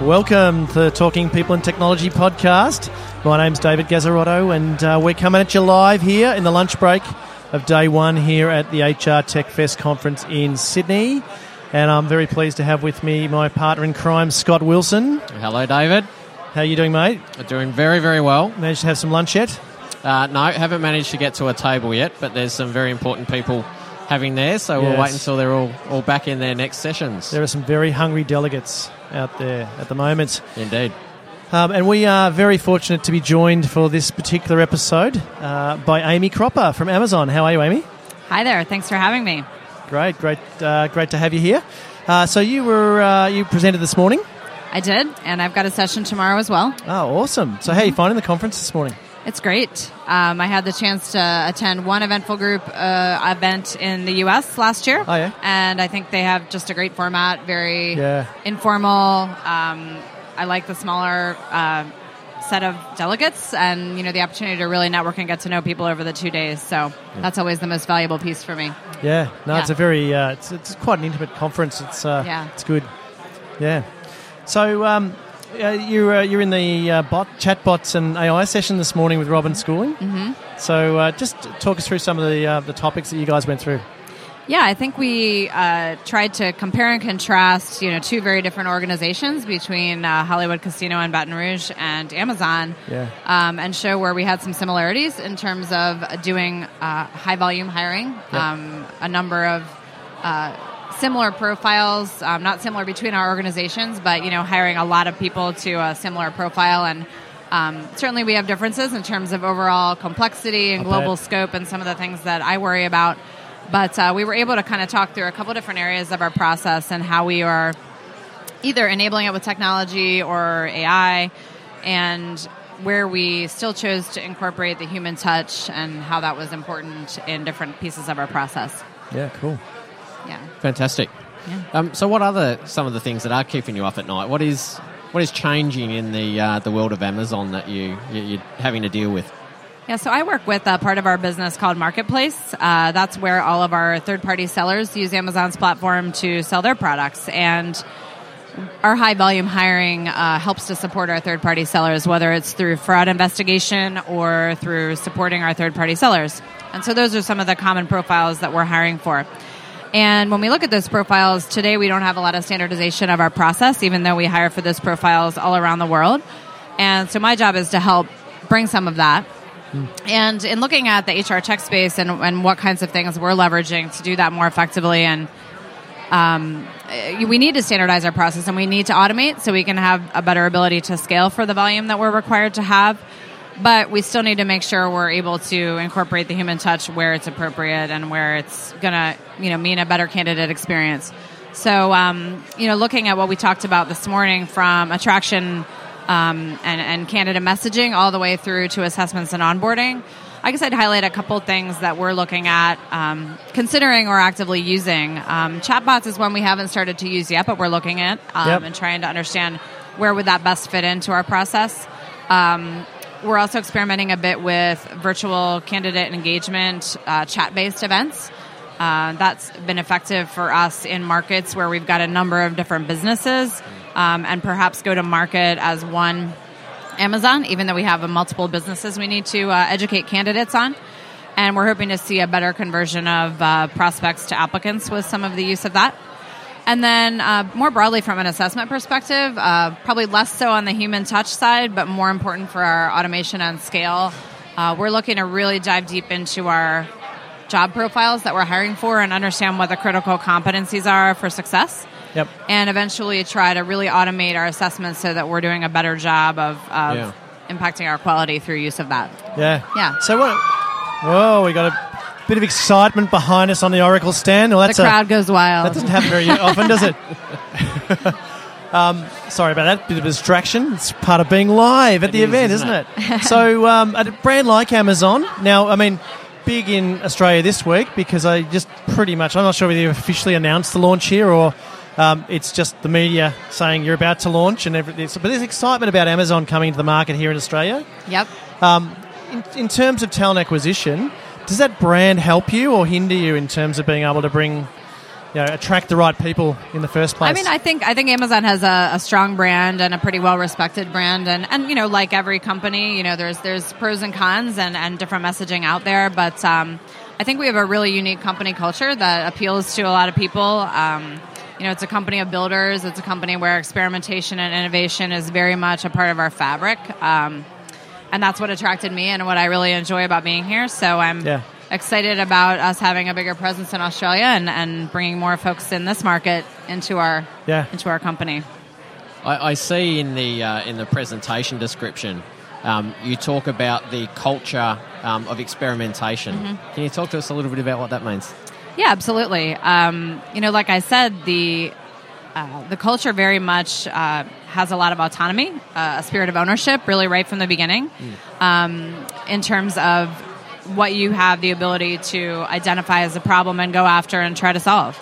Welcome to the Talking People and Technology podcast. My name's David Guazzarotto, and uh, we're coming at you live here in the lunch break of day one here at the HR Tech Fest conference in Sydney. And I'm very pleased to have with me my partner in crime, Scott Wilson. Hello, David. How are you doing, mate? Doing very, very well. Managed to have some lunch yet? Uh, no, haven't managed to get to a table yet, but there's some very important people having there, so we'll wait until they're all, all back in their next sessions. There are some very hungry delegates out there at the moment. Indeed. Um, and we are very fortunate to be joined for this particular episode uh, by Amy Cropper from Amazon. How are you, Amy? Hi there. Thanks for having me. Great, great, uh, great to have you here. Uh, so you were uh, you presented this morning. I did, and I've got a session tomorrow as well. Oh, awesome! So how are you finding the conference this morning? It's great. Um, I had the chance to attend one eventful group uh, event in the U.S. last year. Oh, yeah? and I think they have just a great format, very Yeah. informal. Um, I like the smaller. Uh, set of delegates and you know the opportunity to really network and get to know people over the two days so that's always the most valuable piece for me Yeah, no, it's a very uh, it's, it's quite an intimate conference. It's uh, Yeah. it's good. Yeah. So um, uh, you're uh, you're in the uh, bot chatbots and AI session this morning with Robin Schooling. Mm-hmm. So uh, just talk us through some of the uh, the topics that you guys went through. Yeah, I think we uh, tried to compare and contrast, you know, two very different organizations between uh, Hollywood Casino and Baton Rouge and Amazon, Yeah. um, and show where we had some similarities in terms of doing uh, high volume hiring, um, a number of uh, similar profiles, um, not similar between our organizations, but you know, hiring a lot of people to a similar profile and. Um, certainly, we have differences in terms of overall complexity and global bet. scope and some of the things that I worry about. But uh, we were able to kind of talk through a couple different areas of our process and how we are either enabling it with technology or AI, and where we still chose to incorporate the human touch and how that was important in different pieces of our process. Yeah, cool. Yeah. Fantastic. Yeah. Um, so, what are the, some of the things that are keeping you up at night? What is what is changing in the uh, the world of Amazon that you, you you're having to deal with? Yeah, so I work with a part of our business called Marketplace. Uh, that's where all of our third party sellers use Amazon's platform to sell their products. And our high volume hiring uh, helps to support our third party sellers, whether it's through fraud investigation or through supporting our third party sellers. And so those are some of the common profiles that we're hiring for. And when we look at those profiles, today we don't have a lot of standardization of our process, even though we hire for those profiles all around the world. And so my job is to help bring some of that. And in looking at the HR tech space and, and what kinds of things we're leveraging to do that more effectively, and um, eh, we need to standardize our process and we need to automate so we can have a better ability to scale for the volume that we're required to have. But we still need to make sure we're able to incorporate the human touch where it's appropriate and where it's going to, you know, mean a better candidate experience. So, um, you know, looking at what we talked about this morning from attraction um, and, and candidate messaging all the way through to assessments and onboarding, I guess I'd highlight a couple things that we're looking at, um, considering or actively using. Um, chatbots is one we haven't started to use yet, but we're looking at um, Yep. and trying to understand where would that best fit into our process. Um, we're also experimenting a bit with virtual candidate engagement, uh, chat-based events. Uh, that's been effective for us in markets where we've got a number of different businesses, um, and perhaps go to market as one Amazon, even though we have multiple businesses we need to uh, educate candidates on. And we're hoping to see a better conversion of uh, prospects to applicants with some of the use of that. And then, uh, more broadly, from an assessment perspective, uh, probably less so on the human touch side, but more important for our automation and scale. Uh, we're looking to really dive deep into our job profiles that we're hiring for and understand what the critical competencies are for success Yep. and eventually try to really automate our assessments so that we're doing a better job of, of Yeah. impacting our quality through use of that. Yeah. Yeah. So what? Whoa, we got a bit of excitement behind us on the Oracle stand. Well, that's the a, crowd goes wild. That doesn't happen very often, does it? um, sorry about that. Bit of a distraction. It's part of being live at It the is, event, isn't isn't it? so, um, at a brand like Amazon, now, I mean, big in Australia this week because I just pretty much, I'm not sure whether you officially announced the launch here or um, it's just the media saying you're about to launch and everything. But there's excitement about Amazon coming to the market here in Australia. yep. Um, in, in terms of talent acquisition, does that brand help you or hinder you in terms of being able to bring you know, attract the right people in the first place? I mean, I think I think Amazon has a, a strong brand and a pretty well respected brand, and, and you know, like every company, you know, there's there's pros and cons and, and different messaging out there, but um, I think we have a really unique company culture that appeals to a lot of people. Um, you know, it's a company of builders. It's a company where experimentation and innovation is very much a part of our fabric, um, and that's what attracted me and what I really enjoy about being here. So I'm. Yeah. Excited about us having a bigger presence in Australia and, and bringing more folks in this market into our Yeah. into our company. I, I see in the uh, in the presentation description, um, you talk about the culture um, of experimentation. Mm-hmm. Can you talk to us a little bit about what that means? Yeah, absolutely. Um, you know, like I said, the uh, the culture very much uh, has a lot of autonomy, uh, a spirit of ownership, really right from the beginning, um, in terms of what you have the ability to identify as a problem and go after and try to solve.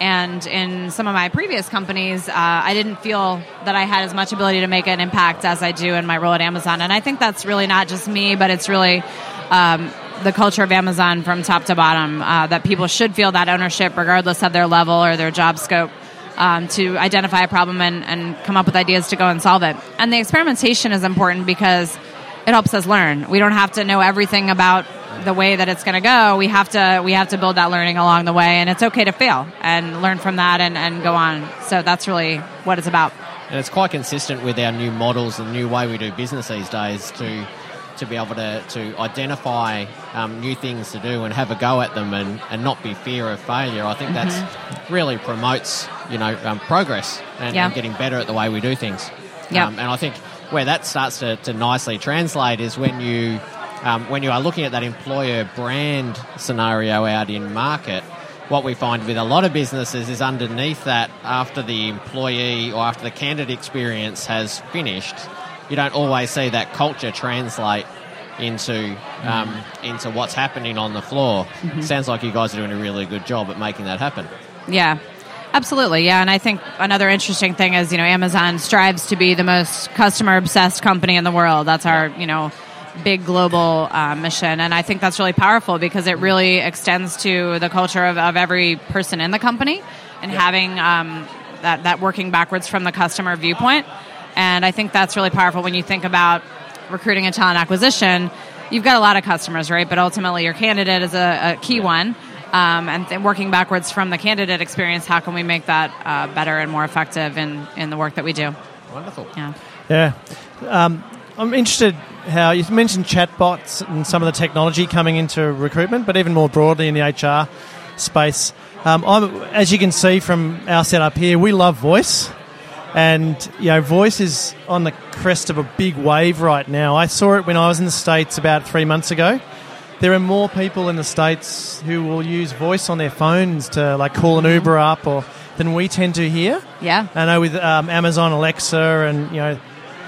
And in some of my previous companies, uh, I didn't feel that I had as much ability to make an impact as I do in my role at Amazon. And I think that's really not just me, but it's really um, the culture of Amazon from top to bottom. Uh, that people should feel that ownership, regardless of their level or their job scope, um, to identify a problem and, and come up with ideas to go and solve it. And the experimentation is important because it helps us learn. We don't have to know everything about the way that it's going to go. We have to we have to build that learning along the way, and it's okay to fail and learn from that and, and go on. So that's really what it's about. And it's quite consistent with our new models and new way we do business these days to to be able to, to identify um, new things to do and have a go at them and, and not be fear of failure. I think that's really promotes you know um, progress and, Yeah. and getting better at the way we do things. Yeah. Um, and I think where that starts to, to nicely translate is when you um, when you are looking at that employer brand scenario out in market. What we find with a lot of businesses is underneath that, after the employee or after the candidate experience has finished, you don't always see that culture translate into um, into what's happening on the floor. Sounds like you guys are doing a really good job at making that happen. Yeah, absolutely. Yeah, and I think another interesting thing is you know Amazon strives to be the most customer obsessed company in the world. That's our you know big global uh, mission, and I think that's really powerful because it really extends to the culture of, of every person in the company and having um, that that working backwards from the customer viewpoint. And I think that's really powerful when you think about recruiting and talent acquisition. You've got a lot of customers, right? But ultimately, your candidate is a, a key one. Um, and th- working backwards from the candidate experience, how can we make that uh, better and more effective in, in the work that we do? Wonderful. Yeah. Yeah. Um, I'm interested how you mentioned chatbots and some of the technology coming into recruitment, but even more broadly in the HR space. Um, I'm, as you can see from our setup here, we love voice. And, you know, voice is on the crest of a big wave right now. I saw it when I was in the States about three months ago. There are more people in the States who will use voice on their phones to, like, call an Uber up or than we tend to here. Yeah. I know with um, Amazon Alexa and you know,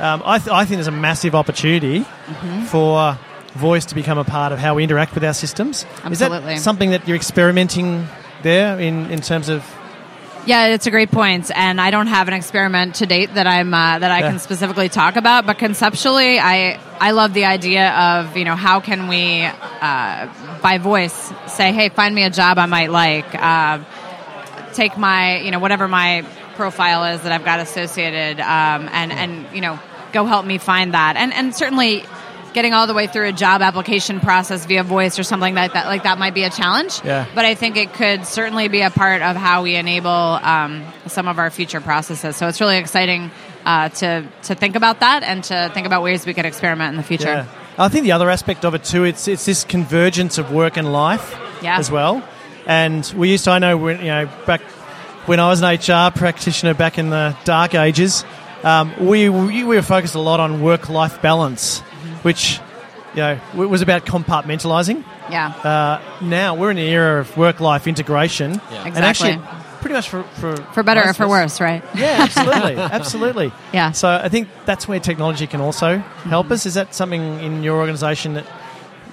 um, I, th- I think there's a massive opportunity Mm-hmm. for voice to become a part of how we interact with our systems. Is Absolutely. that something that you're experimenting there in, in terms of? Yeah, it's a great point. point, and I don't have an experiment to date that I'm uh, that I Yeah. can specifically talk about. But conceptually, I I love the idea of you know how can we uh, by voice say, hey, find me a job I might like. Uh, take my you know whatever my profile is that I've got associated, um, and and you know go help me find that, and and certainly. Getting all the way through a job application process via voice or something like that, like that might be a challenge. Yeah. But I think it could certainly be a part of how we enable um, some of our future processes. So it's really exciting uh, to to think about that and to think about ways we could experiment in the future. Yeah. I think the other aspect of it too, it's it's this convergence of work and life Yeah. as well. And we used to, I know, when, you know, back when I was an HR practitioner back in the dark ages, um, we we were focused a lot on work life balance, which you know w- was about compartmentalizing. Yeah. Uh, now we're in the era of work life integration, Yeah. and actually, pretty much for for, for better or for us- worse, right? Yeah, absolutely, absolutely. Yeah. So I think that's where technology can also help us. Is that something in your organisation that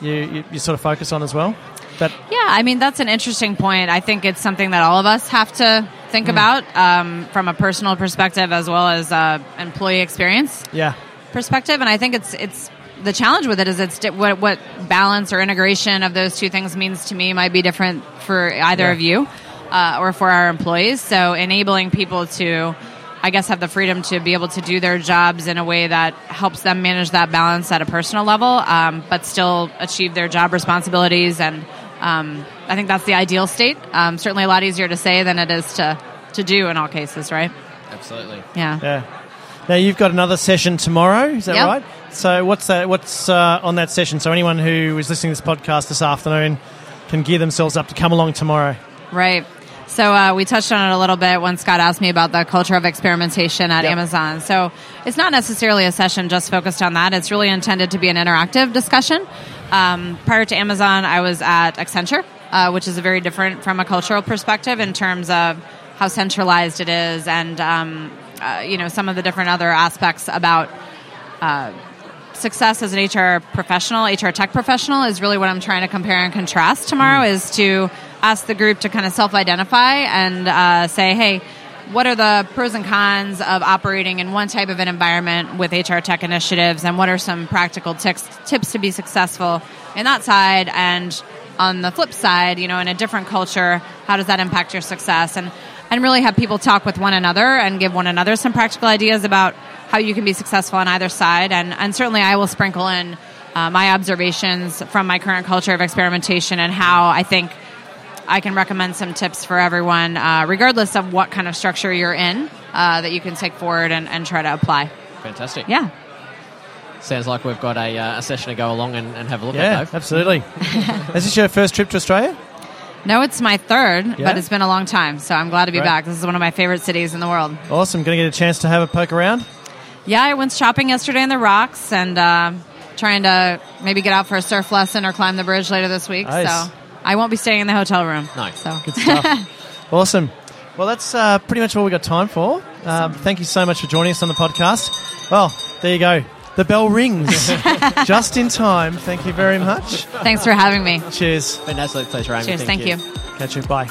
you, you, you sort of focus on as well? That Yeah, I mean that's an interesting point. I think it's something that all of us have to think Hmm. about um, from a personal perspective as well as uh, employee experience yeah, perspective. And I think it's it's the challenge with it is it's di- what what balance or integration of those two things means to me might be different for either Yeah. of you. uh, or for our employees. So enabling people to, I guess, have the freedom to be able to do their jobs in a way that helps them manage that balance at a personal level, um, but still achieve their job responsibilities. And um, I think that's the ideal state. Um, certainly a lot easier to say than it is to, to do in all cases, right? Absolutely. Yeah. Yeah. Now you've got another session tomorrow. Is that Yep. right? So what's that? What's uh, on that session? So anyone who is listening to this podcast this afternoon can gear themselves up to come along tomorrow. Right. So uh, we touched on it a little bit when Scott asked me about the culture of experimentation at Yep. Amazon. So it's not necessarily a session just focused on that. It's really intended to be an interactive discussion. Um, prior to Amazon, I was at Accenture, uh, which is very different from a cultural perspective in terms of how centralized it is, and um, uh, you know some of the different other aspects about success as an HR professional, HR tech professional, is really what I'm trying to compare and contrast tomorrow. Is to ask the group to kind of self-identify and uh, say, hey. What are the pros and cons of operating in one type of an environment with HR tech initiatives, and what are some practical tips tips to be successful in that side? And on the flip side, you know, in a different culture, how does that impact your success? And and really have people talk with one another and give one another some practical ideas about how you can be successful on either side. And, and certainly I will sprinkle in uh, my observations from my current culture of experimentation and how I think I can recommend some tips for everyone, uh, regardless of what kind of structure you're in, uh, that you can take forward and, and try to apply. Fantastic. Yeah. Sounds like we've got a, uh, a session to go along and, and have a look Yeah, at, Dave. absolutely. is this your first trip to Australia? No, it's my third, Yeah? but it's been a long time, so I'm glad to be back. This is one of my favorite cities in the world. Awesome. Going to get a chance to have a poke around. Yeah, I went shopping yesterday in the rocks and uh, trying to maybe get out for a surf lesson or climb the bridge later this week. Nice. So I won't be staying in the hotel room. No. So Good stuff. awesome. Well, that's uh, pretty much all we got time for. Um, thank you so much for joining us on the podcast. Well, there you go. The bell rings just in time. Thank you very much. thanks for having me. Cheers. Been an absolute pleasure, Amy. Cheers. Thank you. Catch you. Bye.